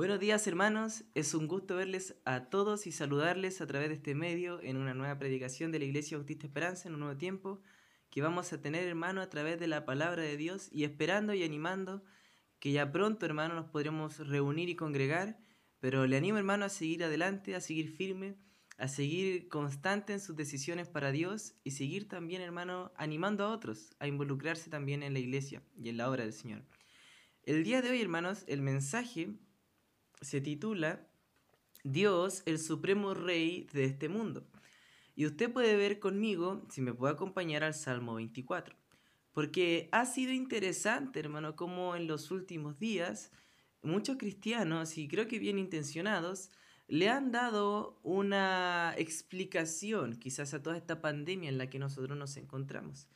Buenos días hermanos, es un gusto verles a todos y saludarles a través de este medio en una nueva predicación de la Iglesia Bautista Esperanza en un nuevo tiempo que vamos a tener hermano a través de la palabra de Dios y esperando y animando que ya pronto hermano nos podremos reunir y congregar, pero le animo hermano a seguir adelante, a seguir firme, a seguir constante en sus decisiones para Dios y seguir también hermano animando a otros a involucrarse también en la iglesia y en la obra del Señor. El día de hoy hermanos, el mensaje se titula Dios, el Supremo Rey de este mundo. Y usted puede ver conmigo, si me puede acompañar al Salmo 24. Porque ha sido interesante, hermano, como en los últimos días muchos cristianos, y creo que bien intencionados, le han dado una explicación quizás a toda esta pandemia en la que nosotros nos encontramos.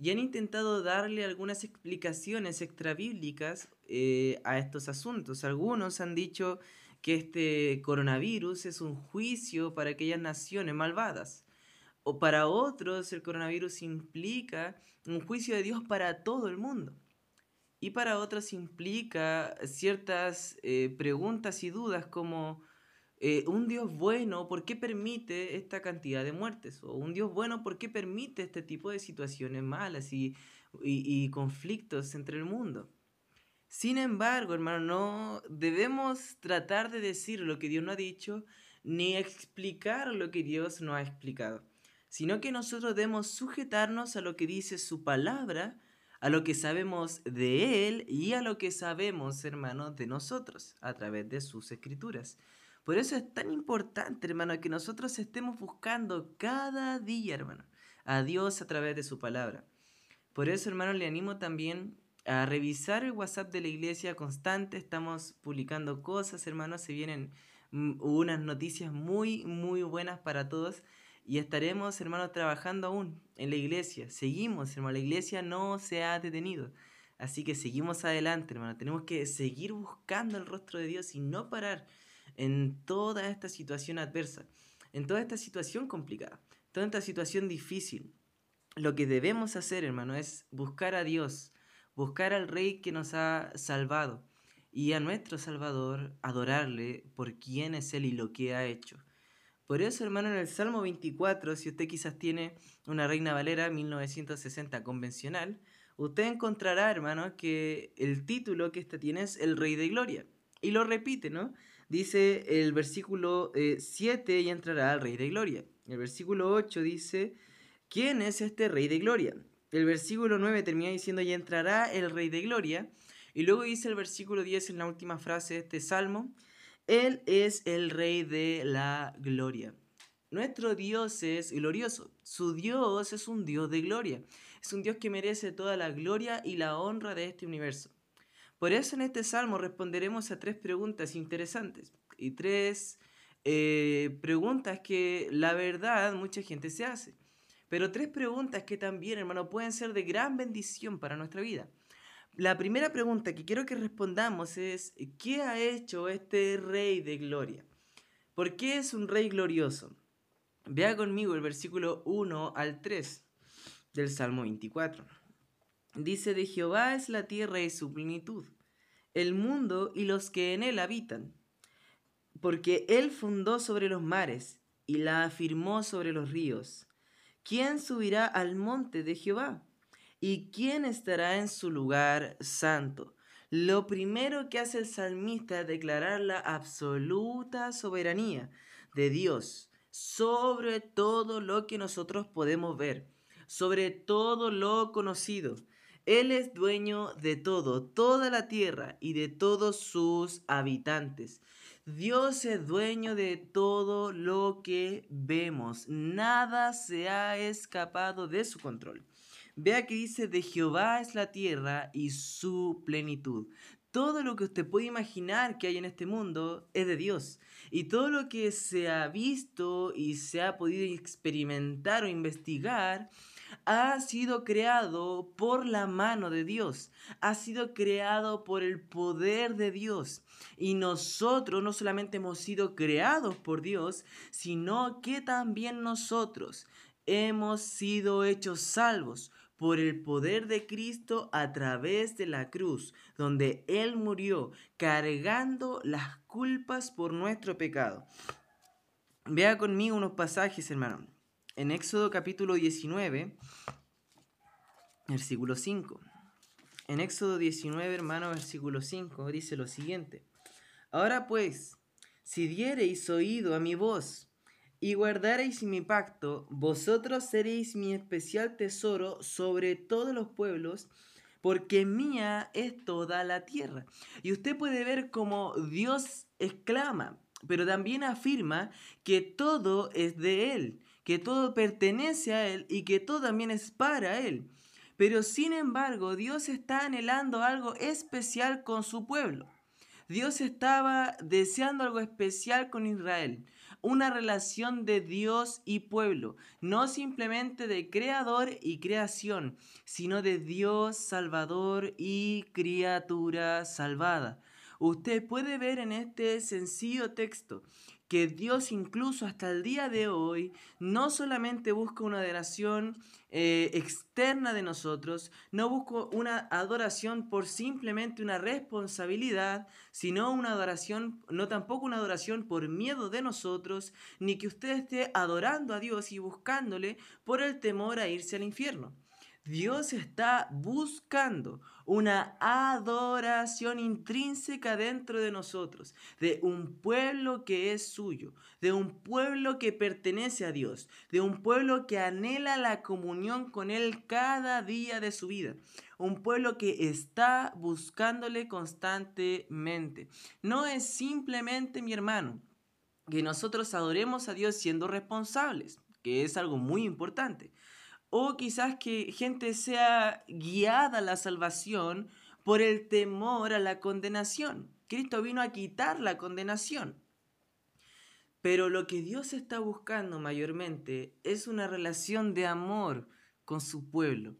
Y han intentado darle algunas explicaciones extrabíblicas eh, a estos asuntos. Algunos han dicho que este coronavirus es un juicio para aquellas naciones malvadas. O para otros el coronavirus implica un juicio de Dios para todo el mundo. Y para otros implica ciertas eh, preguntas y dudas como eh, un Dios bueno, ¿por qué permite esta cantidad de muertes? O un Dios bueno, ¿por qué permite este tipo de situaciones malas y, y, conflictos entre el mundo? Sin embargo, hermano, no debemos tratar de decir lo que Dios no ha dicho, ni explicar lo que Dios no ha explicado, sino que nosotros debemos sujetarnos a lo que dice su palabra, a lo que sabemos de Él y a lo que sabemos, hermano, de nosotros, a través de sus escrituras. Por eso es tan importante, hermano, que nosotros estemos buscando cada día, hermano, a Dios a través de su palabra. Por eso, hermano, le animo también a revisar el WhatsApp de la iglesia constante. Estamos publicando cosas, hermano. Se vienen mm, unas noticias muy, muy buenas para todos. Y estaremos, hermano, trabajando aún en la iglesia. Seguimos, hermano. La iglesia no se ha detenido. Así que seguimos adelante, hermano. Tenemos que seguir buscando el rostro de Dios y no parar en toda esta situación adversa, en toda esta situación complicada, toda esta situación difícil. Lo que debemos hacer, hermano, es buscar a Dios, buscar al Rey que nos ha salvado y a nuestro Salvador adorarle por quién es Él y lo que ha hecho. Por eso, hermano, en el Salmo 24, si usted quizás tiene una Reina Valera 1960 convencional, usted encontrará, hermano, que el título que ésta tiene es El Rey de Gloria. Y lo repite, ¿no? Dice el versículo 7 eh, y entrará al Rey de Gloria. El versículo 8 dice, ¿quién es este Rey de Gloria? El versículo 9 termina diciendo, y entrará el Rey de Gloria. Y luego dice el versículo 10 en la última frase de este salmo, Él es el Rey de la Gloria. Nuestro Dios es glorioso. Su Dios es un Dios de gloria. Es un Dios que merece toda la gloria y la honra de este universo. Por eso en este salmo responderemos a tres preguntas interesantes y tres eh, preguntas que la verdad mucha gente se hace. Pero tres preguntas que también, hermano, pueden ser de gran bendición para nuestra vida. La primera pregunta que quiero que respondamos es, ¿qué ha hecho este rey de gloria? ¿Por qué es un rey glorioso? Vea conmigo el versículo 1 al 3 del Salmo 24. Dice, de Jehová es la tierra y su plenitud, el mundo y los que en él habitan. Porque él fundó sobre los mares y la afirmó sobre los ríos. ¿Quién subirá al monte de Jehová? ¿Y quién estará en su lugar santo? Lo primero que hace el salmista es declarar la absoluta soberanía de Dios sobre todo lo que nosotros podemos ver, sobre todo lo conocido. Él es dueño de todo, toda la tierra y de todos sus habitantes. Dios es dueño de todo lo que vemos. Nada se ha escapado de su control. Vea que dice, de Jehová es la tierra y su plenitud. Todo lo que usted puede imaginar que hay en este mundo es de Dios. Y todo lo que se ha visto y se ha podido experimentar o investigar ha sido creado por la mano de Dios, ha sido creado por el poder de Dios. Y nosotros no solamente hemos sido creados por Dios, sino que también nosotros hemos sido hechos salvos por el poder de Cristo a través de la cruz, donde Él murió cargando las culpas por nuestro pecado. Vea conmigo unos pasajes, hermano. En Éxodo capítulo 19, versículo 5. En Éxodo 19, hermano, versículo 5, dice lo siguiente. Ahora pues, si diereis oído a mi voz, y guardareis mi pacto, vosotros seréis mi especial tesoro sobre todos los pueblos, porque mía es toda la tierra. Y usted puede ver cómo Dios exclama, pero también afirma que todo es de Él, que todo pertenece a Él y que todo también es para Él. Pero sin embargo, Dios está anhelando algo especial con su pueblo. Dios estaba deseando algo especial con Israel una relación de Dios y pueblo, no simplemente de creador y creación, sino de Dios, Salvador y criatura salvada. Usted puede ver en este sencillo texto que Dios incluso hasta el día de hoy no solamente busca una adoración eh, externa de nosotros, no busca una adoración por simplemente una responsabilidad, sino una adoración, no tampoco una adoración por miedo de nosotros, ni que usted esté adorando a Dios y buscándole por el temor a irse al infierno. Dios está buscando una adoración intrínseca dentro de nosotros, de un pueblo que es suyo, de un pueblo que pertenece a Dios, de un pueblo que anhela la comunión con Él cada día de su vida, un pueblo que está buscándole constantemente. No es simplemente, mi hermano, que nosotros adoremos a Dios siendo responsables, que es algo muy importante o quizás que gente sea guiada a la salvación por el temor a la condenación. Cristo vino a quitar la condenación. Pero lo que Dios está buscando mayormente es una relación de amor con su pueblo.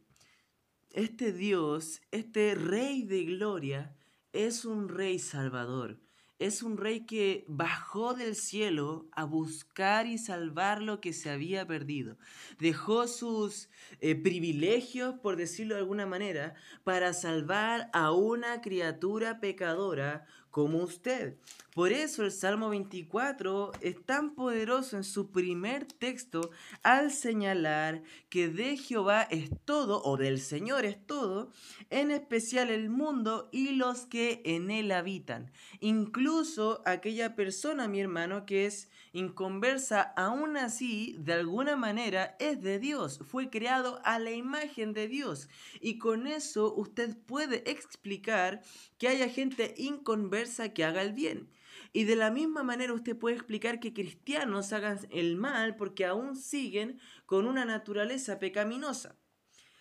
Este Dios, este Rey de Gloria, es un Rey Salvador es un rey que bajó del cielo a buscar y salvar lo que se había perdido. Dejó sus eh, privilegios, por decirlo de alguna manera, para salvar a una criatura pecadora como usted. Por eso el Salmo 24 es tan poderoso en su primer texto al señalar que de Jehová es todo, o del Señor es todo, en especial el mundo y los que en él habitan. Incluso aquella persona, mi hermano, que es inconversa, aún así, de alguna manera, es de Dios, fue creado a la imagen de Dios. Y con eso usted puede explicar que haya gente inconversa que haga el bien. Y de la misma manera usted puede explicar que cristianos hagan el mal porque aún siguen con una naturaleza pecaminosa.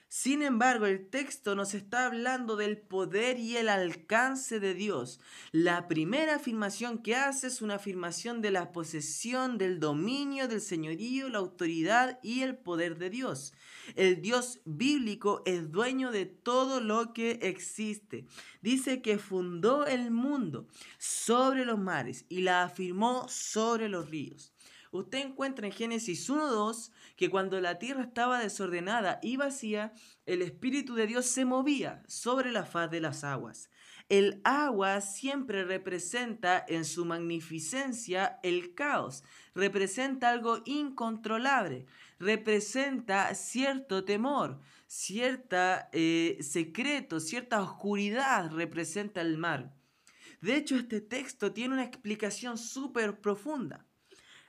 Sin embargo, el texto nos está hablando del poder y el alcance de Dios. La primera afirmación que hace es una afirmación de la posesión, del dominio, del señorío, la autoridad y el poder de Dios. El Dios bíblico es dueño de todo lo que existe. Dice que fundó el mundo sobre los mares y la afirmó sobre los ríos. Usted encuentra en Génesis 1.2 que cuando la tierra estaba desordenada y vacía, el Espíritu de Dios se movía sobre la faz de las aguas. El agua siempre representa en su magnificencia el caos, representa algo incontrolable, representa cierto temor, cierta eh, secreto, cierta oscuridad representa el mar. De hecho, este texto tiene una explicación súper profunda.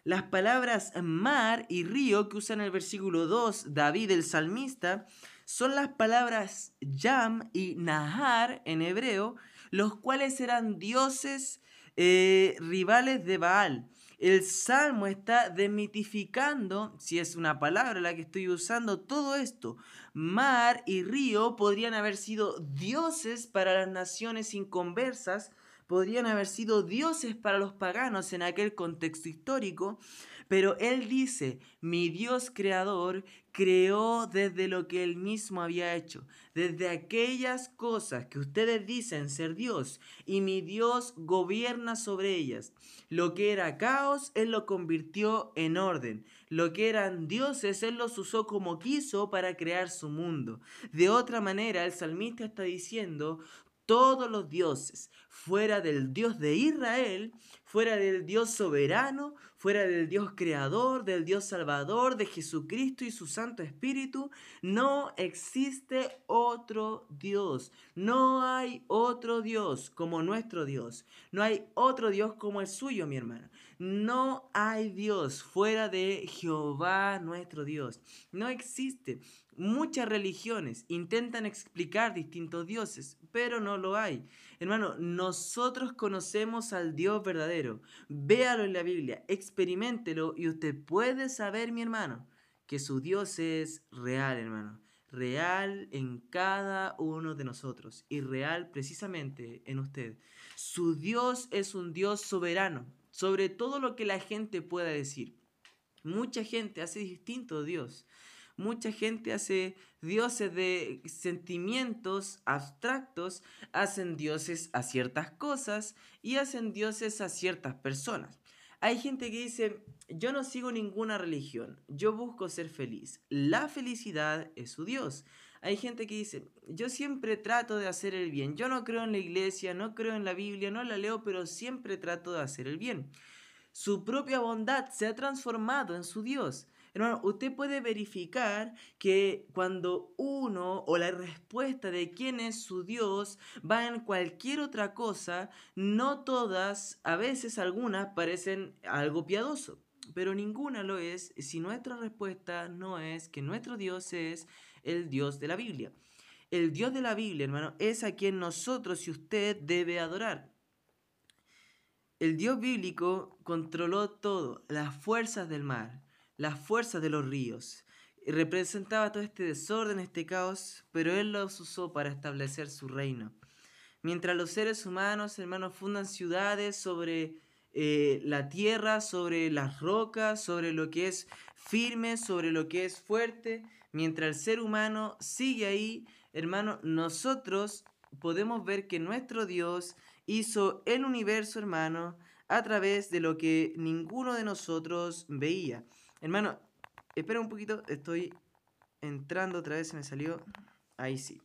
Las palabras mar y río que usa en el versículo 2 David el salmista son las palabras Yam y Nahar en hebreo, los cuales eran dioses eh, rivales de Baal. El salmo está demitificando, si es una palabra la que estoy usando, todo esto. Mar y río podrían haber sido dioses para las naciones inconversas, podrían haber sido dioses para los paganos en aquel contexto histórico, pero él dice, mi Dios creador creó desde lo que él mismo había hecho, desde aquellas cosas que ustedes dicen ser Dios, y mi Dios gobierna sobre ellas. Lo que era caos, él lo convirtió en orden. Lo que eran dioses, él los usó como quiso para crear su mundo. De otra manera, el salmista está diciendo, todos los dioses, fuera del Dios de Israel, fuera del Dios soberano, fuera del Dios creador, del Dios salvador, de Jesucristo y su Santo Espíritu, no existe otro Dios. No hay otro Dios como nuestro Dios. No hay otro Dios como el suyo, mi hermano. No hay Dios fuera de Jehová nuestro Dios. No existe. Muchas religiones intentan explicar distintos dioses, pero no lo hay. Hermano, nosotros conocemos al Dios verdadero. Véalo en la Biblia, experimentelo y usted puede saber, mi hermano, que su Dios es real, hermano. Real en cada uno de nosotros y real precisamente en usted. Su Dios es un Dios soberano sobre todo lo que la gente pueda decir. Mucha gente hace distinto Dios. Mucha gente hace dioses de sentimientos abstractos, hacen dioses a ciertas cosas y hacen dioses a ciertas personas. Hay gente que dice, yo no sigo ninguna religión, yo busco ser feliz. La felicidad es su Dios. Hay gente que dice, yo siempre trato de hacer el bien. Yo no creo en la iglesia, no creo en la Biblia, no la leo, pero siempre trato de hacer el bien. Su propia bondad se ha transformado en su Dios. Hermano, usted puede verificar que cuando uno o la respuesta de quién es su Dios va en cualquier otra cosa, no todas, a veces algunas parecen algo piadoso, pero ninguna lo es si nuestra respuesta no es que nuestro Dios es el Dios de la Biblia. El Dios de la Biblia, hermano, es a quien nosotros y usted debe adorar. El Dios bíblico controló todo, las fuerzas del mar, las fuerzas de los ríos. Representaba todo este desorden, este caos, pero Él los usó para establecer su reino. Mientras los seres humanos, hermanos, fundan ciudades sobre eh, la tierra, sobre las rocas, sobre lo que es firme, sobre lo que es fuerte, mientras el ser humano sigue ahí, hermano, nosotros podemos ver que nuestro Dios hizo el universo, hermano, a través de lo que ninguno de nosotros veía. Hermano, espera un poquito, estoy entrando otra vez, se me salió. Ahí sí.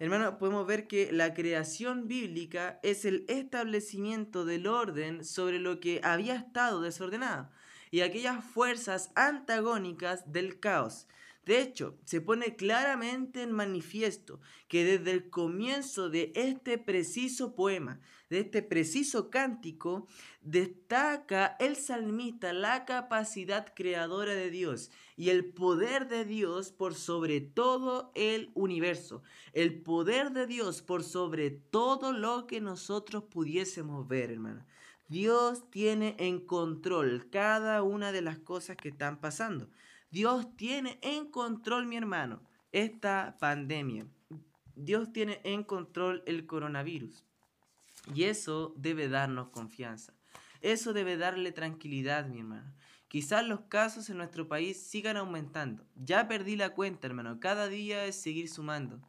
Hermano, podemos ver que la creación bíblica es el establecimiento del orden sobre lo que había estado desordenado y aquellas fuerzas antagónicas del caos. De hecho, se pone claramente en manifiesto que desde el comienzo de este preciso poema, de este preciso cántico, destaca el salmista la capacidad creadora de Dios y el poder de Dios por sobre todo el universo, el poder de Dios por sobre todo lo que nosotros pudiésemos ver, hermano. Dios tiene en control cada una de las cosas que están pasando. Dios tiene en control, mi hermano, esta pandemia. Dios tiene en control el coronavirus. Y eso debe darnos confianza. Eso debe darle tranquilidad, mi hermano. Quizás los casos en nuestro país sigan aumentando. Ya perdí la cuenta, hermano. Cada día es seguir sumando.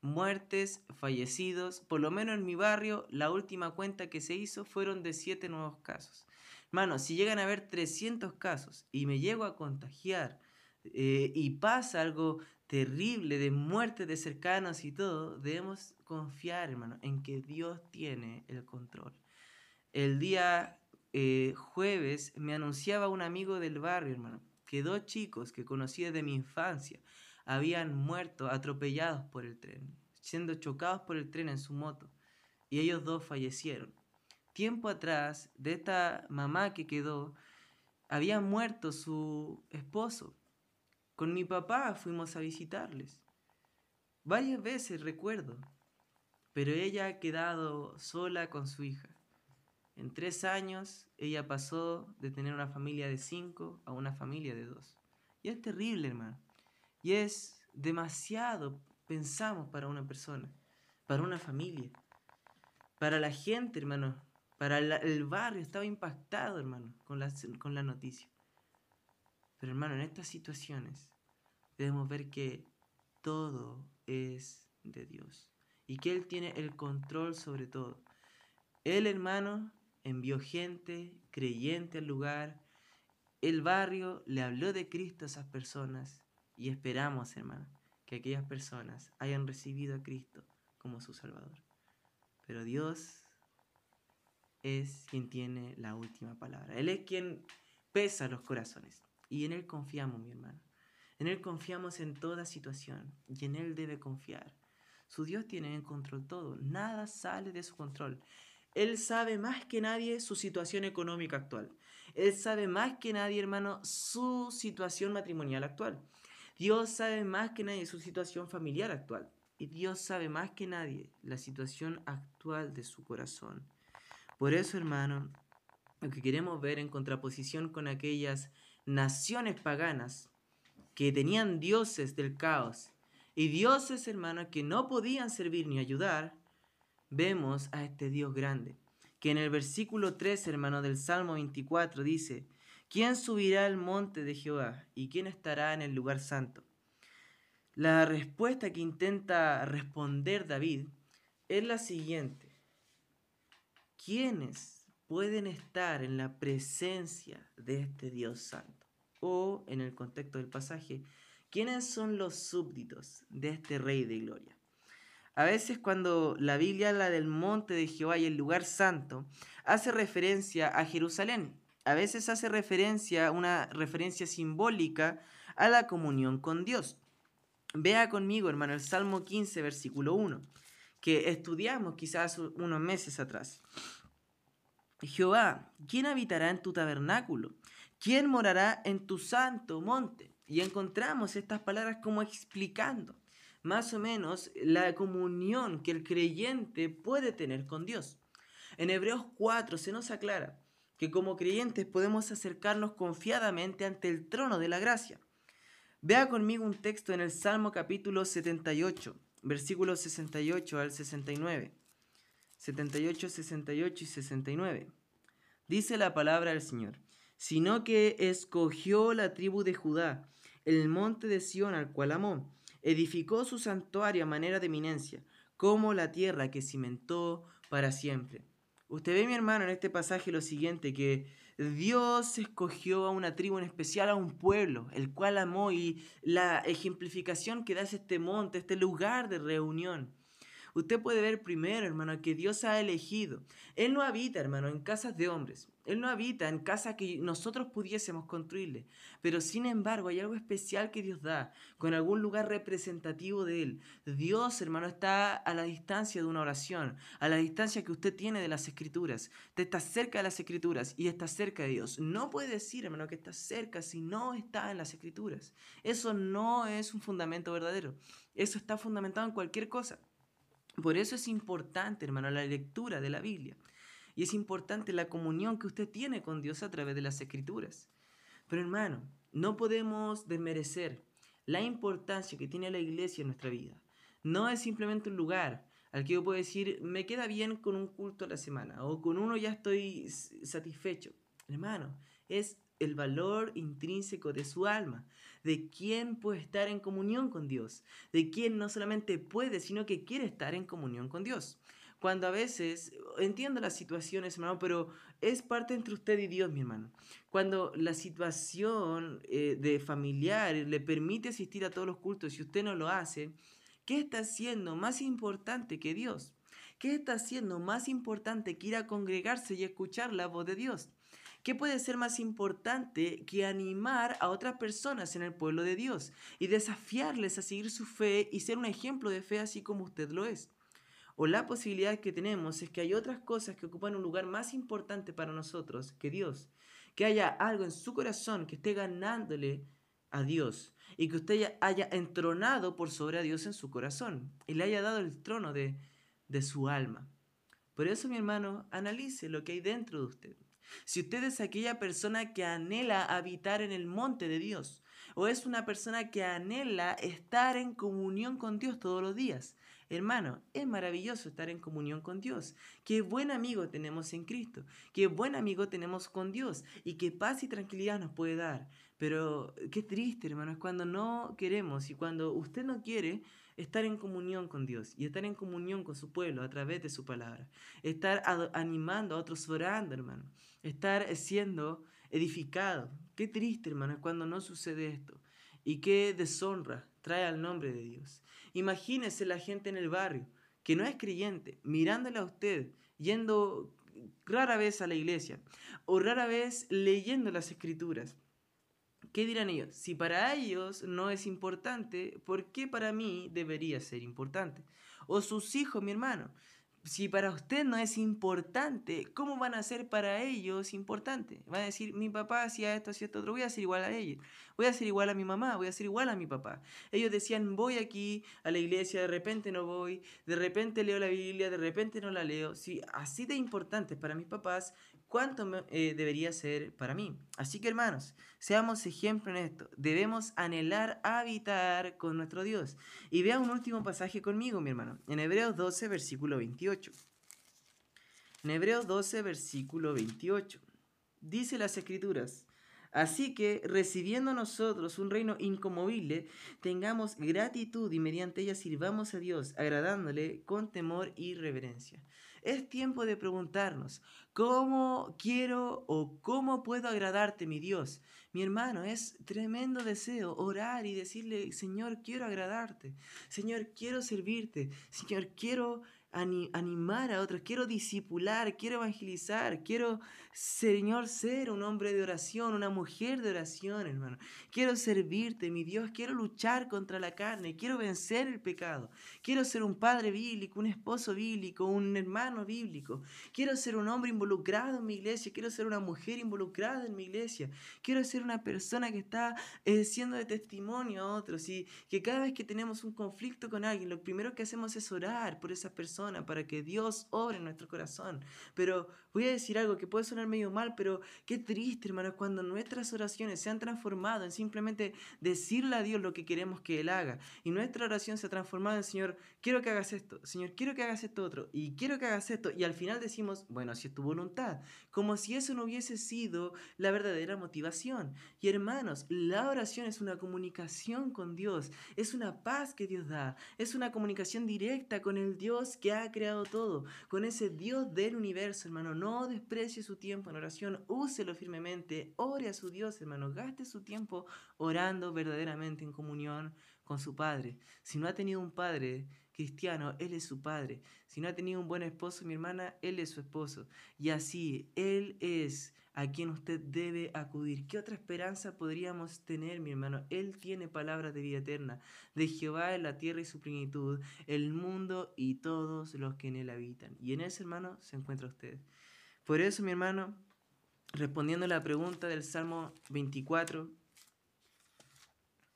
Muertes, fallecidos. Por lo menos en mi barrio, la última cuenta que se hizo fueron de 7 nuevos casos. Hermano, si llegan a haber 300 casos y me llego a contagiar eh, y pasa algo terrible de muerte de cercanos y todo, debemos confiar, hermano, en que Dios tiene el control. El día eh, jueves me anunciaba un amigo del barrio, hermano, que dos chicos que conocí desde mi infancia habían muerto atropellados por el tren, siendo chocados por el tren en su moto, y ellos dos fallecieron. Tiempo atrás, de esta mamá que quedó, había muerto su esposo, con mi papá fuimos a visitarles. Varias veces recuerdo, pero ella ha quedado sola con su hija. En tres años ella pasó de tener una familia de cinco a una familia de dos. Y es terrible, hermano. Y es demasiado, pensamos, para una persona, para una familia, para la gente, hermano, para el barrio. Estaba impactado, hermano, con la, con la noticia. Pero hermano, en estas situaciones debemos ver que todo es de Dios y que Él tiene el control sobre todo. El hermano, envió gente creyente al lugar, el barrio le habló de Cristo a esas personas y esperamos, hermano, que aquellas personas hayan recibido a Cristo como su Salvador. Pero Dios es quien tiene la última palabra. Él es quien pesa los corazones. Y en Él confiamos, mi hermano. En Él confiamos en toda situación y en Él debe confiar. Su Dios tiene en control todo. Nada sale de su control. Él sabe más que nadie su situación económica actual. Él sabe más que nadie, hermano, su situación matrimonial actual. Dios sabe más que nadie su situación familiar actual. Y Dios sabe más que nadie la situación actual de su corazón. Por eso, hermano, lo que queremos ver en contraposición con aquellas naciones paganas que tenían dioses del caos y dioses, hermano, que no podían servir ni ayudar, vemos a este Dios grande, que en el versículo 3, hermano, del Salmo 24 dice, ¿quién subirá al monte de Jehová y quién estará en el lugar santo? La respuesta que intenta responder David es la siguiente. ¿Quiénes pueden estar en la presencia de este Dios santo? O, en el contexto del pasaje, ¿quiénes son los súbditos de este Rey de Gloria? A veces cuando la Biblia habla del monte de Jehová y el lugar santo, hace referencia a Jerusalén. A veces hace referencia, una referencia simbólica a la comunión con Dios. Vea conmigo, hermano, el Salmo 15, versículo 1, que estudiamos quizás unos meses atrás. Jehová, ¿quién habitará en tu tabernáculo? ¿Quién morará en tu santo monte? Y encontramos estas palabras como explicando más o menos la comunión que el creyente puede tener con Dios. En Hebreos 4 se nos aclara que como creyentes podemos acercarnos confiadamente ante el trono de la gracia Vea conmigo un texto en el Salmo capítulo 78, versículos 68 al 69. 78, 68 y 69. Dice la palabra del Señor, sino que escogió la tribu de Judá, el monte de Sión al cual amó, edificó su santuario a manera de eminencia, como la tierra que cimentó para siempre. Usted ve, mi hermano, en este pasaje lo siguiente, que Dios escogió a una tribu en especial, a un pueblo, el cual amó y la ejemplificación que da este monte, este lugar de reunión. Usted puede ver primero, hermano, que Dios ha elegido. Él no habita, hermano, en casas de hombres. Él no habita en casa que nosotros pudiésemos construirle, pero sin embargo hay algo especial que Dios da, con algún lugar representativo de Él. Dios, hermano, está a la distancia de una oración, a la distancia que usted tiene de las escrituras. Te está cerca de las escrituras y está cerca de Dios. No puede decir, hermano, que está cerca si no está en las escrituras. Eso no es un fundamento verdadero. Eso está fundamentado en cualquier cosa. Por eso es importante, hermano, la lectura de la Biblia. Y es importante la comunión que usted tiene con Dios a través de las escrituras. Pero hermano, no podemos desmerecer la importancia que tiene la iglesia en nuestra vida. No es simplemente un lugar al que yo puedo decir, me queda bien con un culto a la semana o con uno ya estoy satisfecho. Hermano, es el valor intrínseco de su alma, de quién puede estar en comunión con Dios, de quién no solamente puede, sino que quiere estar en comunión con Dios cuando a veces, entiendo las situaciones, hermano, pero es parte entre usted y Dios, mi hermano. Cuando la situación eh, de familiar le permite asistir a todos los cultos y usted no lo hace, ¿qué está haciendo más importante que Dios? ¿Qué está haciendo más importante que ir a congregarse y escuchar la voz de Dios? ¿Qué puede ser más importante que animar a otras personas en el pueblo de Dios y desafiarles a seguir su fe y ser un ejemplo de fe así como usted lo es? o la posibilidad que tenemos es que hay otras cosas que ocupan un lugar más importante para nosotros que Dios. Que haya algo en su corazón que esté ganándole a Dios y que usted haya entronado por sobre a Dios en su corazón y le haya dado el trono de, de su alma. Por eso, mi hermano, analice lo que hay dentro de usted. Si usted es aquella persona que anhela habitar en el monte de Dios, o es una persona que anhela estar en comunión con Dios todos los días, Hermano, es maravilloso estar en comunión con Dios. Qué buen amigo tenemos en Cristo. Qué buen amigo tenemos con Dios. Y qué paz y tranquilidad nos puede dar. Pero qué triste, hermano, es cuando no queremos y cuando usted no quiere estar en comunión con Dios y estar en comunión con su pueblo a través de su palabra. Estar animando a otros orando, hermano. Estar siendo edificado. Qué triste, hermano, cuando no sucede esto. Y qué deshonra trae al nombre de Dios. Imagínese la gente en el barrio que no es creyente, mirándole a usted, yendo rara vez a la iglesia o rara vez leyendo las escrituras. ¿Qué dirán ellos? Si para ellos no es importante, ¿por qué para mí debería ser importante? O sus hijos, mi hermano si para usted no es importante, ¿cómo van a ser para ellos importante? Van a decir, mi papá hacía esto, hacía esto otro, voy a ser igual a ellos, voy a ser igual a mi mamá, voy a ser igual a mi papá. Ellos decían, voy aquí a la iglesia, de repente no voy, de repente leo la Biblia, de repente no la leo. Si así de importante para mis papás, cuánto eh, debería ser para mí. Así que hermanos, seamos ejemplo en esto. Debemos anhelar habitar con nuestro Dios. Y vea un último pasaje conmigo, mi hermano, en Hebreos 12, versículo 28. En Hebreos 12, versículo 28. Dice las escrituras. Así que, recibiendo nosotros un reino incomovible, tengamos gratitud y mediante ella sirvamos a Dios, agradándole con temor y reverencia. Es tiempo de preguntarnos, ¿cómo quiero o cómo puedo agradarte, mi Dios? Mi hermano, es tremendo deseo orar y decirle, Señor, quiero agradarte. Señor, quiero servirte. Señor, quiero animar a otros, quiero disipular, quiero evangelizar, quiero, Señor, ser un hombre de oración, una mujer de oración, hermano. Quiero servirte, mi Dios, quiero luchar contra la carne, quiero vencer el pecado. Quiero ser un padre bíblico, un esposo bíblico, un hermano bíblico. Quiero ser un hombre involucrado en mi iglesia, quiero ser una mujer involucrada en mi iglesia. Quiero ser una persona que está eh, siendo de testimonio a otros y que cada vez que tenemos un conflicto con alguien, lo primero que hacemos es orar por esa persona para que Dios obre en nuestro corazón. Pero voy a decir algo que puede sonar medio mal, pero qué triste, hermano, cuando nuestras oraciones se han transformado en simplemente decirle a Dios lo que queremos que Él haga. Y nuestra oración se ha transformado en, Señor, quiero que hagas esto, Señor, quiero que hagas esto otro, y quiero que hagas esto. Y al final decimos, bueno, si es tu voluntad, como si eso no hubiese sido la verdadera motivación. Y hermanos, la oración es una comunicación con Dios, es una paz que Dios da, es una comunicación directa con el Dios que ha creado todo, con ese Dios del universo, hermano. No desprecie su tiempo en oración, úselo firmemente, ore a su Dios, hermano. Gaste su tiempo orando verdaderamente en comunión con su Padre. Si no ha tenido un Padre cristiano, Él es su Padre. Si no ha tenido un buen esposo, mi hermana, Él es su esposo. Y así, Él es a quien usted debe acudir. ¿Qué otra esperanza podríamos tener, mi hermano? Él tiene palabras de vida eterna. De Jehová es la tierra y su plenitud, el mundo y todos los que en él habitan. Y en ese, hermano, se encuentra usted. Por eso, mi hermano, respondiendo a la pregunta del Salmo 24,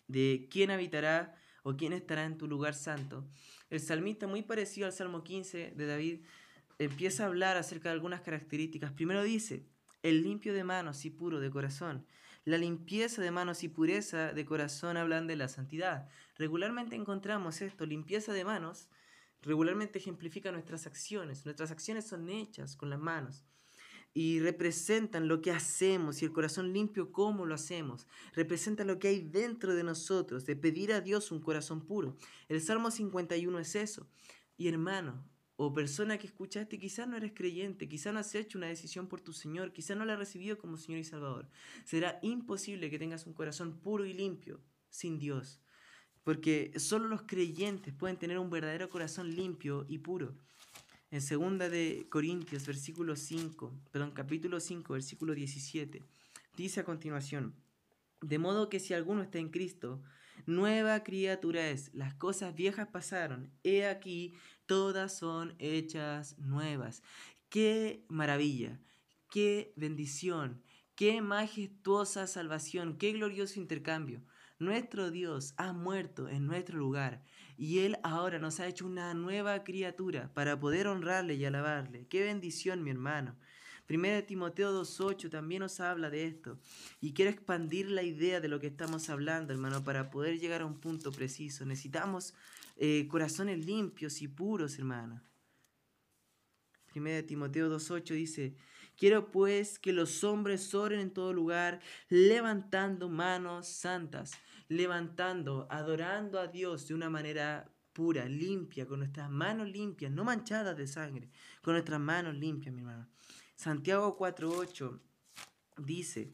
de quién habitará o quién estará en tu lugar santo, el salmista, muy parecido al Salmo 15 de David, empieza a hablar acerca de algunas características. Primero dice, el limpio de manos y puro de corazón. La limpieza de manos y pureza de corazón hablan de la santidad. Regularmente encontramos esto, limpieza de manos, regularmente ejemplifica nuestras acciones. Nuestras acciones son hechas con las manos y representan lo que hacemos y el corazón limpio cómo lo hacemos. Representa lo que hay dentro de nosotros, de pedir a Dios un corazón puro. El Salmo 51 es eso. Y hermano, o persona que escuchaste, quizás no eres creyente, quizás no has hecho una decisión por tu Señor, quizás no la has recibido como Señor y Salvador. Será imposible que tengas un corazón puro y limpio sin Dios, porque solo los creyentes pueden tener un verdadero corazón limpio y puro. En segunda de Corintios, versículo 5, perdón, capítulo 5, versículo 17, dice a continuación, de modo que si alguno está en Cristo, nueva criatura es, las cosas viejas pasaron, he aquí, todas son hechas nuevas. Qué maravilla, qué bendición, qué majestuosa salvación, qué glorioso intercambio. Nuestro Dios ha muerto en nuestro lugar y Él ahora nos ha hecho una nueva criatura para poder honrarle y alabarle. Qué bendición, mi hermano. Primera Timoteo 2.8 también nos habla de esto. Y quiero expandir la idea de lo que estamos hablando, hermano, para poder llegar a un punto preciso. Necesitamos eh, corazones limpios y puros, hermano. Primera de Timoteo 2.8 dice, quiero pues que los hombres oren en todo lugar, levantando manos santas, levantando, adorando a Dios de una manera pura, limpia, con nuestras manos limpias, no manchadas de sangre, con nuestras manos limpias, mi hermano. Santiago 4.8 dice,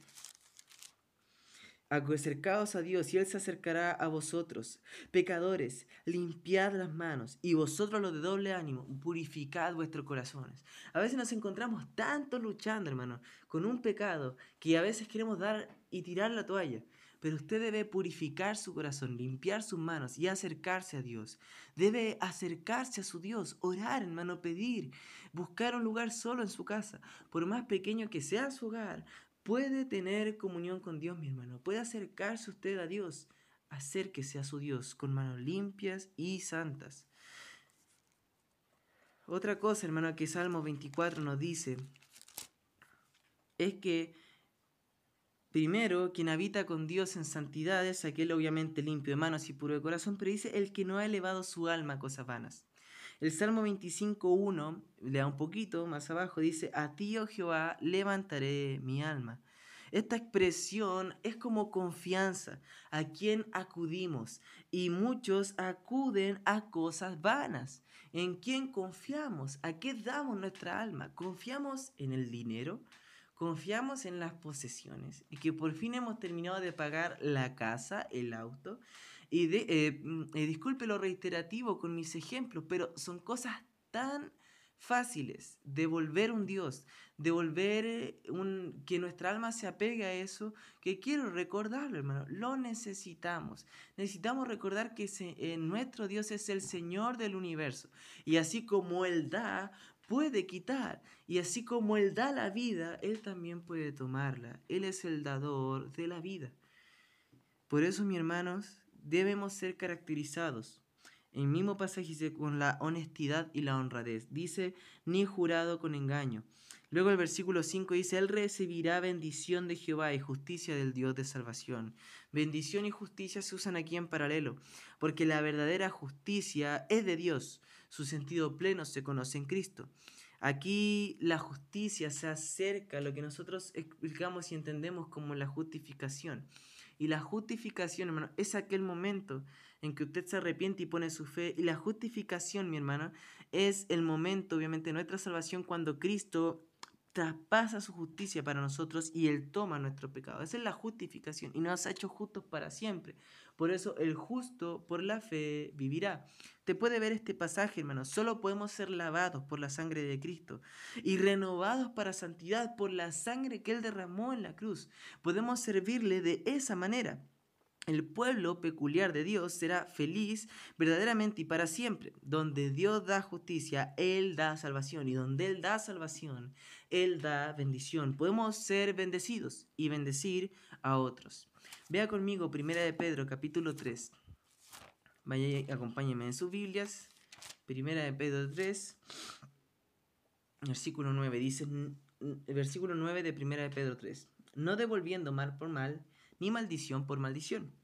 acercaos a Dios y Él se acercará a vosotros. Pecadores, limpiad las manos y vosotros los de doble ánimo, purificad vuestros corazones. A veces nos encontramos tanto luchando, hermano, con un pecado que a veces queremos dar y tirar la toalla. Pero usted debe purificar su corazón, limpiar sus manos y acercarse a Dios. Debe acercarse a su Dios, orar, hermano, pedir, buscar un lugar solo en su casa. Por más pequeño que sea su hogar, puede tener comunión con Dios, mi hermano. Puede acercarse usted a Dios. Acérquese a su Dios con manos limpias y santas. Otra cosa, hermano, que Salmo 24 nos dice es que primero, quien habita con Dios en santidad es aquel obviamente limpio de manos y puro de corazón, pero dice el que no ha elevado su alma a cosas vanas. El Salmo 25.1, lea un poquito más abajo, dice, a ti, oh Jehová, levantaré mi alma. Esta expresión es como confianza, a quien acudimos. Y muchos acuden a cosas vanas. ¿En quién confiamos? ¿A qué damos nuestra alma? ¿Confiamos en el dinero? ¿Confiamos en las posesiones? Y que por fin hemos terminado de pagar la casa, el auto. Y de, eh, mm, eh, disculpe lo reiterativo con mis ejemplos, pero son cosas tan fáciles de volver un Dios, de volver eh, un, que nuestra alma se apegue a eso, que quiero recordarlo, hermano, lo necesitamos. Necesitamos recordar que nuestro Dios es el Señor del universo. Y así como Él da, puede quitar. Y así como Él da la vida, Él también puede tomarla. Él es el dador de la vida. Por eso, mis hermanos, debemos ser caracterizados. El mismo pasaje dice con la honestidad y la honradez. Dice, ni jurado con engaño. Luego el versículo 5 dice, Él recibirá bendición de Jehová y justicia del Dios de salvación. Bendición y justicia se usan aquí en paralelo, porque la verdadera justicia es de Dios. Su sentido pleno se conoce en Cristo. Aquí la justicia se acerca a lo que nosotros explicamos y entendemos como la justificación. Y la justificación, hermano, es aquel momento en que usted se arrepiente y pone su fe. Y la justificación, mi hermano, es el momento, obviamente, de nuestra salvación cuando Cristo traspasa su justicia para nosotros y Él toma nuestro pecado. Esa es la justificación y nos ha hecho justos para siempre. Por eso el justo por la fe vivirá. Te puede ver este pasaje, hermano. Solo podemos ser lavados por la sangre de Cristo y renovados para santidad por la sangre que Él derramó en la cruz. Podemos servirle de esa manera. El pueblo peculiar de Dios será feliz verdaderamente y para siempre. Donde Dios da justicia, Él da salvación. Y donde Él da salvación, Él da bendición. Podemos ser bendecidos y bendecir a otros. Vea conmigo Primera de Pedro, capítulo 3. Vaya, acompáñenme en sus Biblias. Primera de Pedro 3, versículo 9. Dice, versículo 9 de Primera de Pedro 3. No devolviendo mal por mal, ni maldición por maldición,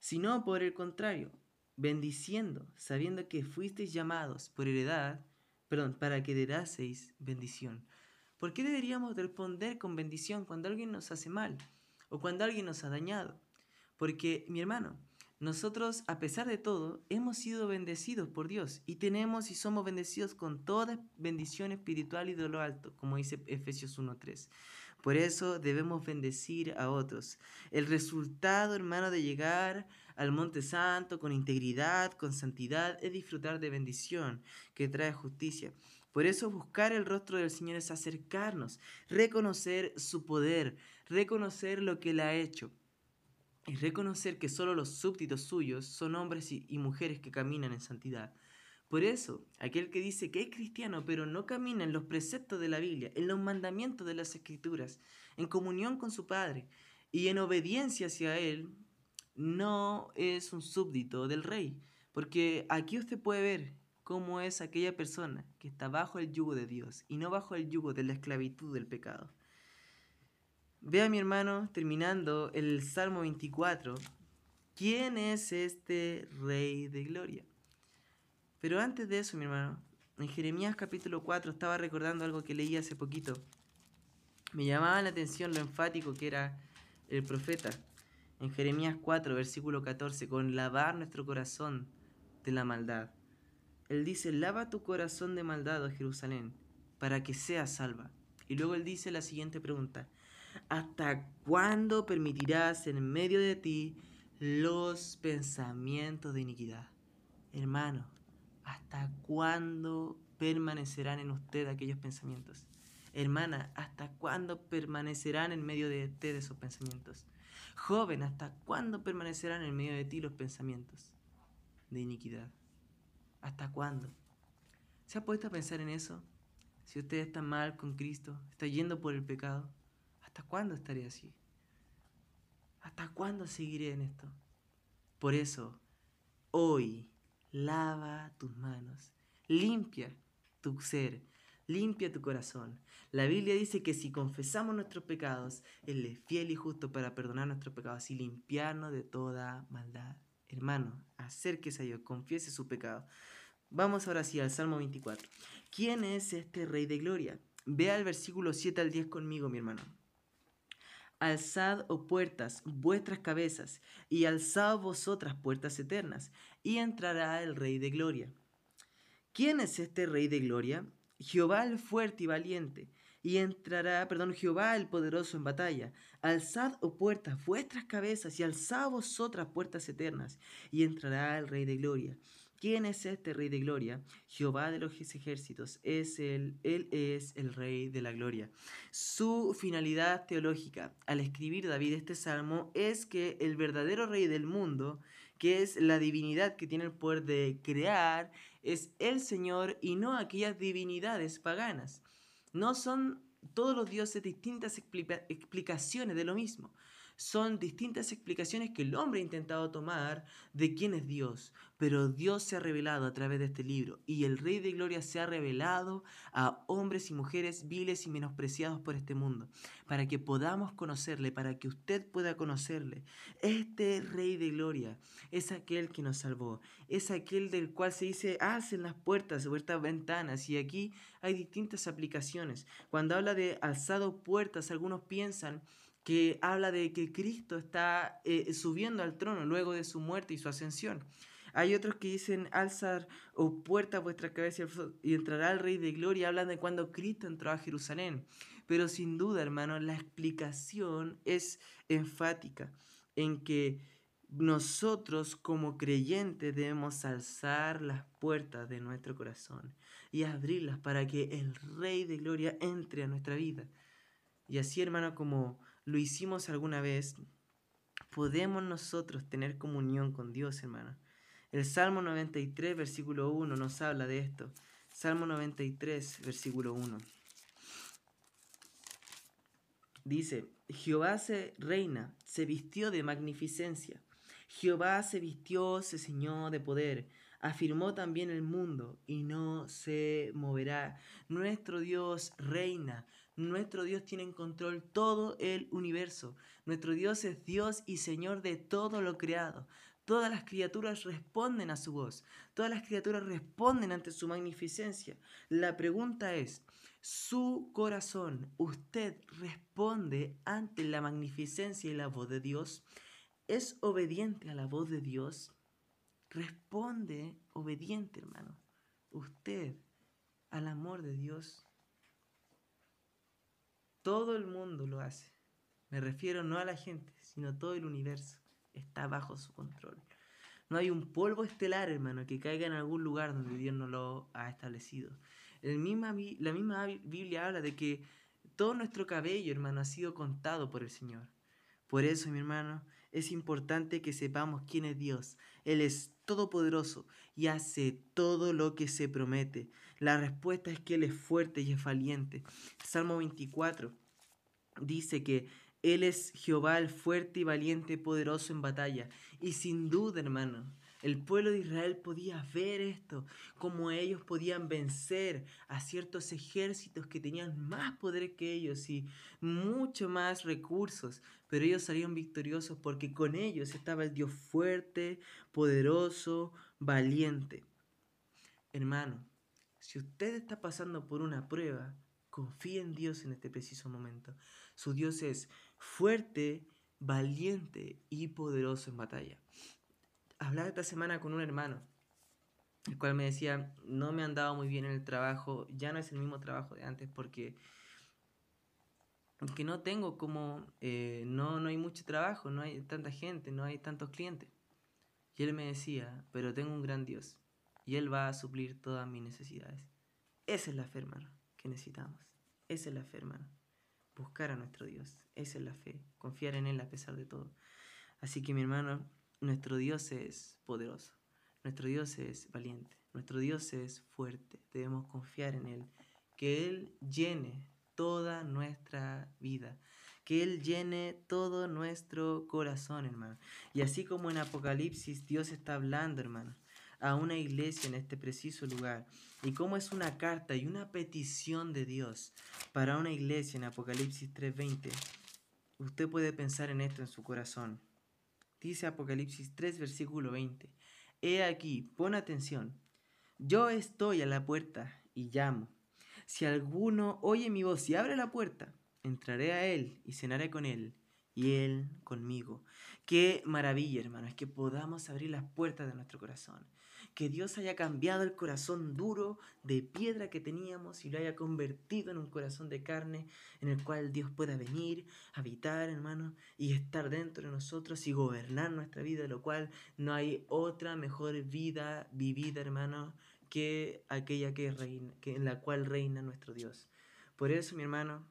sino por el contrario, bendiciendo, sabiendo que fuisteis llamados por heredad, perdón, para que heredaseis bendición. ¿Por qué deberíamos responder con bendición cuando alguien nos hace mal o cuando alguien nos ha dañado? Porque, mi hermano, nosotros, a pesar de todo, hemos sido bendecidos por Dios y tenemos y somos bendecidos con toda bendición espiritual y de lo alto, como dice Efesios 1.3. Por eso debemos bendecir a otros. El resultado, hermano, de llegar al Monte Santo con integridad, con santidad, es disfrutar de bendición que trae justicia. Por eso buscar el rostro del Señor es acercarnos, reconocer su poder, reconocer lo que Él ha hecho y reconocer que solo los súbditos suyos son hombres y, mujeres que caminan en santidad. Por eso, aquel que dice que es cristiano pero no camina en los preceptos de la Biblia, en los mandamientos de las Escrituras, en comunión con su Padre y en obediencia hacia Él, no es un súbdito del rey. Porque aquí usted puede ver cómo es aquella persona que está bajo el yugo de Dios y no bajo el yugo de la esclavitud del pecado. Vea mi hermano, terminando el Salmo 24, ¿quién es este Rey de Gloria? Pero antes de eso, mi hermano, en Jeremías capítulo 4 estaba recordando algo que leí hace poquito. Me llamaba la atención lo enfático que era el profeta. En Jeremías 4, versículo 14, con lavar nuestro corazón de la maldad. Él dice, lava tu corazón de maldad, oh Jerusalén, para que seas salva. Y luego él dice la siguiente pregunta, ¿hasta cuándo permitirás en medio de ti los pensamientos de iniquidad? Hermano, ¿hasta cuándo permanecerán en usted aquellos pensamientos? Hermana, ¿hasta cuándo permanecerán en medio de usted esos pensamientos? Joven, ¿hasta cuándo permanecerán en medio de ti los pensamientos de iniquidad? ¿Hasta cuándo? ¿Se ha puesto a pensar en eso? Si usted está mal con Cristo, está yendo por el pecado, ¿hasta cuándo estaré así? ¿Hasta cuándo seguiré en esto? Por eso, hoy, lava tus manos, limpia tu ser, limpia tu corazón. La Biblia dice que si confesamos nuestros pecados, Él es fiel y justo para perdonar nuestros pecados y limpiarnos de toda maldad. Hermano, acérquese a Dios, confiese su pecado. Vamos ahora sí al Salmo 24. ¿Quién es este Rey de Gloria? Vea el versículo 7 al 10 conmigo, mi hermano. Alzad, oh puertas, vuestras cabezas, y alzad vosotras puertas eternas, y entrará el Rey de Gloria. ¿Quién es este Rey de Gloria? Jehová el fuerte y valiente, y entrará, perdón, Jehová el poderoso en batalla. Alzad, oh puertas, vuestras cabezas, y alzad vosotras puertas eternas, y entrará el Rey de Gloria. ¿Quién es este Rey de Gloria? Jehová de los ejércitos, es el, Él es el Rey de la Gloria. Su finalidad teológica al escribir David este salmo es que el verdadero Rey del mundo, que es la divinidad que tiene el poder de crear, es el Señor y no aquellas divinidades paganas. No son todos los dioses distintas explicaciones de lo mismo son distintas explicaciones que el hombre ha intentado tomar de quién es Dios, pero Dios se ha revelado a través de este libro y el Rey de Gloria se ha revelado a hombres y mujeres viles y menospreciados por este mundo, para que podamos conocerle, para que usted pueda conocerle. Este Rey de Gloria es aquel que nos salvó, es aquel del cual se dice, hacen las puertas, puertas ventanas, y aquí hay distintas aplicaciones. Cuando habla de alzado puertas, algunos piensan que habla de que Cristo está eh, subiendo al trono luego de su muerte y su ascensión. Hay otros que dicen, alzar o puerta vuestra cabeza y entrará el Rey de Gloria. Hablan de cuando Cristo entró a Jerusalén. Pero sin duda, hermano, la explicación es enfática en que nosotros como creyentes debemos alzar las puertas de nuestro corazón y abrirlas para que el Rey de Gloria entre a nuestra vida. Y así, hermano, como lo hicimos alguna vez, podemos nosotros tener comunión con Dios, hermano. El Salmo 93, versículo 1 nos habla de esto. Salmo 93, versículo 1. Dice, Jehová se reina, se vistió de magnificencia. Jehová se vistió, se ciñó de poder. Afirmó también el mundo y no se moverá. Nuestro Dios reina, nuestro Dios tiene en control todo el universo. Nuestro Dios es Dios y Señor de todo lo creado. Todas las criaturas responden a su voz. Todas las criaturas responden ante su magnificencia. La pregunta es, ¿su corazón, usted responde ante la magnificencia y la voz de Dios? ¿Es obediente a la voz de Dios? Responde obediente, hermano. Usted al amor de Dios. Todo el mundo lo hace. Me refiero no a la gente, sino todo el universo está bajo su control. No hay un polvo estelar, hermano, que caiga en algún lugar donde Dios no lo ha establecido. El misma, la misma Biblia habla de que todo nuestro cabello, hermano, ha sido contado por el Señor. Por eso, mi hermano, es importante que sepamos quién es Dios. Él es todopoderoso y hace todo lo que se promete. La respuesta es que Él es fuerte y es valiente. Salmo 24 dice que Él es Jehová el fuerte y valiente, poderoso en batalla. Y sin duda, hermano, el pueblo de Israel podía ver esto, como ellos podían vencer a ciertos ejércitos que tenían más poder que ellos y mucho más recursos, pero ellos salieron victoriosos porque con ellos estaba el Dios fuerte, poderoso, valiente. hermano, si usted está pasando por una prueba, confíe en Dios en este preciso momento. Su Dios es fuerte, valiente y poderoso en batalla. Hablaba esta semana con un hermano, el cual me decía, no me han dado muy bien en el trabajo, ya no es el mismo trabajo de antes porque que no tengo como, eh, no, no hay mucho trabajo, no hay tanta gente, no hay tantos clientes. Y él me decía, pero tengo un gran Dios y Él va a suplir todas mis necesidades. Esa es la fe, hermano, que necesitamos. Esa es la fe, hermano. Buscar a nuestro Dios. Esa es la fe. Confiar en Él a pesar de todo. Así que mi hermano, nuestro Dios es poderoso. Nuestro Dios es valiente. Nuestro Dios es fuerte. Debemos confiar en Él. Que Él llene toda nuestra vida. Que Él llene todo nuestro corazón, hermano. Y así como en Apocalipsis Dios está hablando, hermano, a una iglesia en este preciso lugar. Y cómo es una carta y una petición de Dios para una iglesia en Apocalipsis 3:20. Usted puede pensar en esto en su corazón. Dice Apocalipsis 3, versículo 20. He aquí, pon atención. Yo estoy a la puerta y llamo. Si alguno oye mi voz y abre la puerta, entraré a él y cenaré con él y él conmigo. Qué maravilla, hermanos, que podamos abrir las puertas de nuestro corazón. Que Dios haya cambiado el corazón duro de piedra que teníamos y lo haya convertido en un corazón de carne en el cual Dios pueda venir, habitar, hermano, y estar dentro de nosotros y gobernar nuestra vida, lo cual no hay otra mejor vida vivida, hermano, que aquella que reina, que en la cual reina nuestro Dios. Por eso, mi hermano,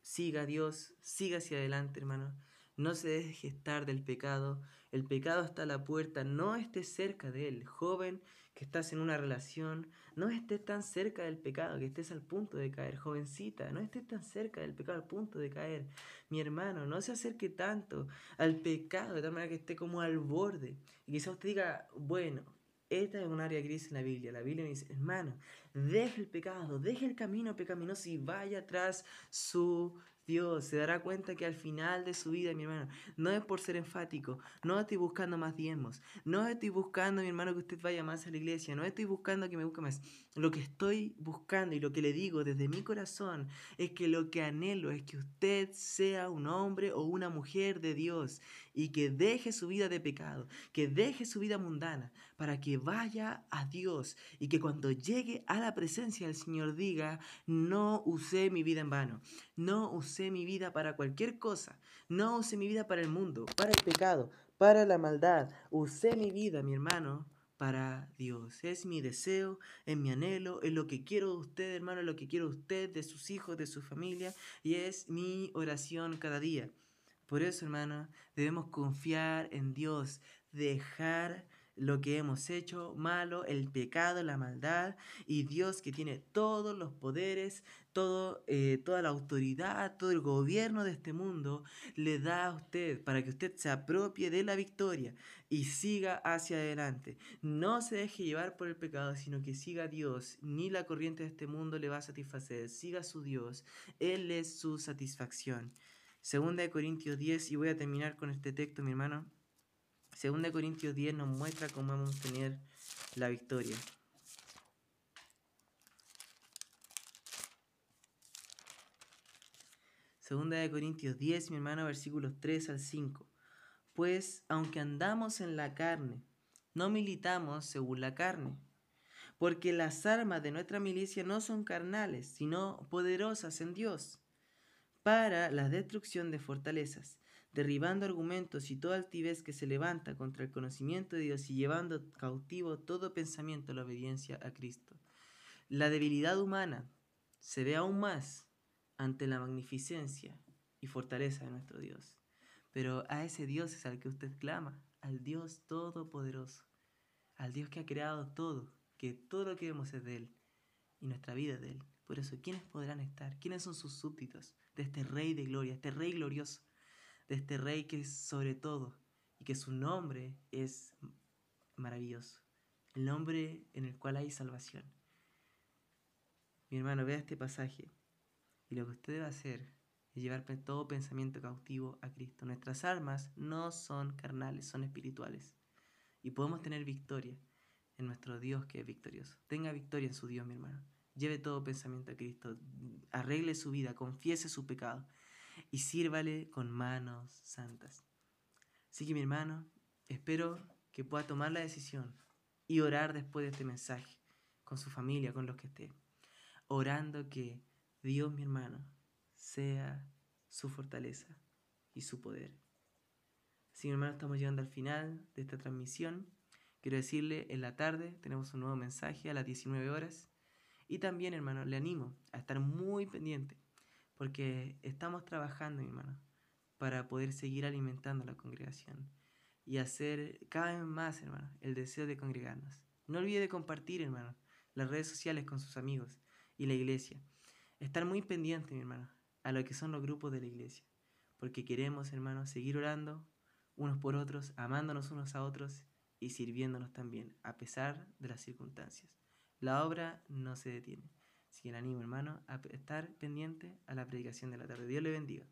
siga Dios, siga hacia adelante, hermano. No se deje estar del pecado. El pecado está a la puerta. No estés cerca de él. Joven que estás en una relación, no estés tan cerca del pecado que estés al punto de caer. Jovencita, no estés tan cerca del pecado al punto de caer. Mi hermano, no se acerque tanto al pecado de tal manera que esté como al borde. Y quizás usted diga, bueno, esta es un área gris en la Biblia. La Biblia me dice, hermano, deje el pecado, deje el camino pecaminoso y vaya tras su Dios se dará cuenta que al final de su vida, mi hermano, no es por ser enfático, no estoy buscando más diezmos, no estoy buscando, mi hermano, que usted vaya más a la iglesia, no estoy buscando que me busque más. Lo que estoy buscando y lo que le digo desde mi corazón es que lo que anhelo es que usted sea un hombre o una mujer de Dios y que deje su vida de pecado, que deje su vida mundana para que vaya a Dios y que cuando llegue a la presencia del Señor diga, no usé mi vida en vano, no usé mi vida para cualquier cosa, no usé mi vida para el mundo, para el pecado, para la maldad, usé mi vida, mi hermano, para Dios. Es mi deseo, es mi anhelo, es lo que quiero de usted, hermano, es lo que quiero de usted, de sus hijos, de su familia, y es mi oración cada día. Por eso, hermano, debemos confiar en Dios, dejar lo que hemos hecho malo, el pecado, la maldad, y Dios que tiene todos los poderes, todo, eh, toda la autoridad, todo el gobierno de este mundo, le da a usted para que usted se apropie de la victoria y siga hacia adelante. No se deje llevar por el pecado, sino que siga a Dios. Ni la corriente de este mundo le va a satisfacer. Siga a su Dios. Él es su satisfacción. Segunda de Corintios 10, y voy a terminar con este texto, mi hermano. Segunda de Corintios 10 nos muestra cómo vamos a tener la victoria. Segunda de Corintios 10, mi hermano, versículos 3 al 5. Pues, aunque andamos en la carne, no militamos según la carne, porque las armas de nuestra milicia no son carnales, sino poderosas en Dios para la destrucción de fortalezas, derribando argumentos y toda altivez que se levanta contra el conocimiento de Dios y llevando cautivo todo pensamiento a la obediencia a Cristo. La debilidad humana se ve aún más ante la magnificencia y fortaleza de nuestro Dios. Pero a ese Dios es al que usted clama, al Dios todopoderoso, al Dios que ha creado todo, que todo lo que vemos es de Él y nuestra vida es de Él. Por eso, ¿quiénes podrán estar? ¿Quiénes son sus súbditos de este Rey de gloria, este Rey glorioso, de este Rey que es sobre todo y que su nombre es maravilloso? El nombre en el cual hay salvación. Mi hermano, vea este pasaje y lo que usted debe hacer es llevar todo pensamiento cautivo a Cristo. Nuestras armas no son carnales, son espirituales. Y podemos tener victoria en nuestro Dios que es victorioso. Tenga victoria en su Dios, mi hermano. Lleve todo pensamiento a Cristo, arregle su vida, confiese su pecado y sírvale con manos santas. Así que mi hermano, espero que pueda tomar la decisión y orar después de este mensaje con su familia, con los que esté, orando que Dios, mi hermano, sea su fortaleza y su poder. Así, mi hermano, estamos llegando al final de esta transmisión. Quiero decirle, en la tarde tenemos un nuevo mensaje a las 19 horas. Y también, hermano, le animo a estar muy pendiente, porque estamos trabajando, mi hermano, para poder seguir alimentando la congregación y hacer cada vez más, hermano, el deseo de congregarnos. No olvide de compartir, hermano, las redes sociales con sus amigos y la iglesia. Estar muy pendiente, mi hermano, a lo que son los grupos de la iglesia, porque queremos, hermano, seguir orando unos por otros, amándonos unos a otros y sirviéndonos también, a pesar de las circunstancias. La obra no se detiene. Así que le animo, hermano, a estar pendiente a la predicación de la tarde. Dios le bendiga.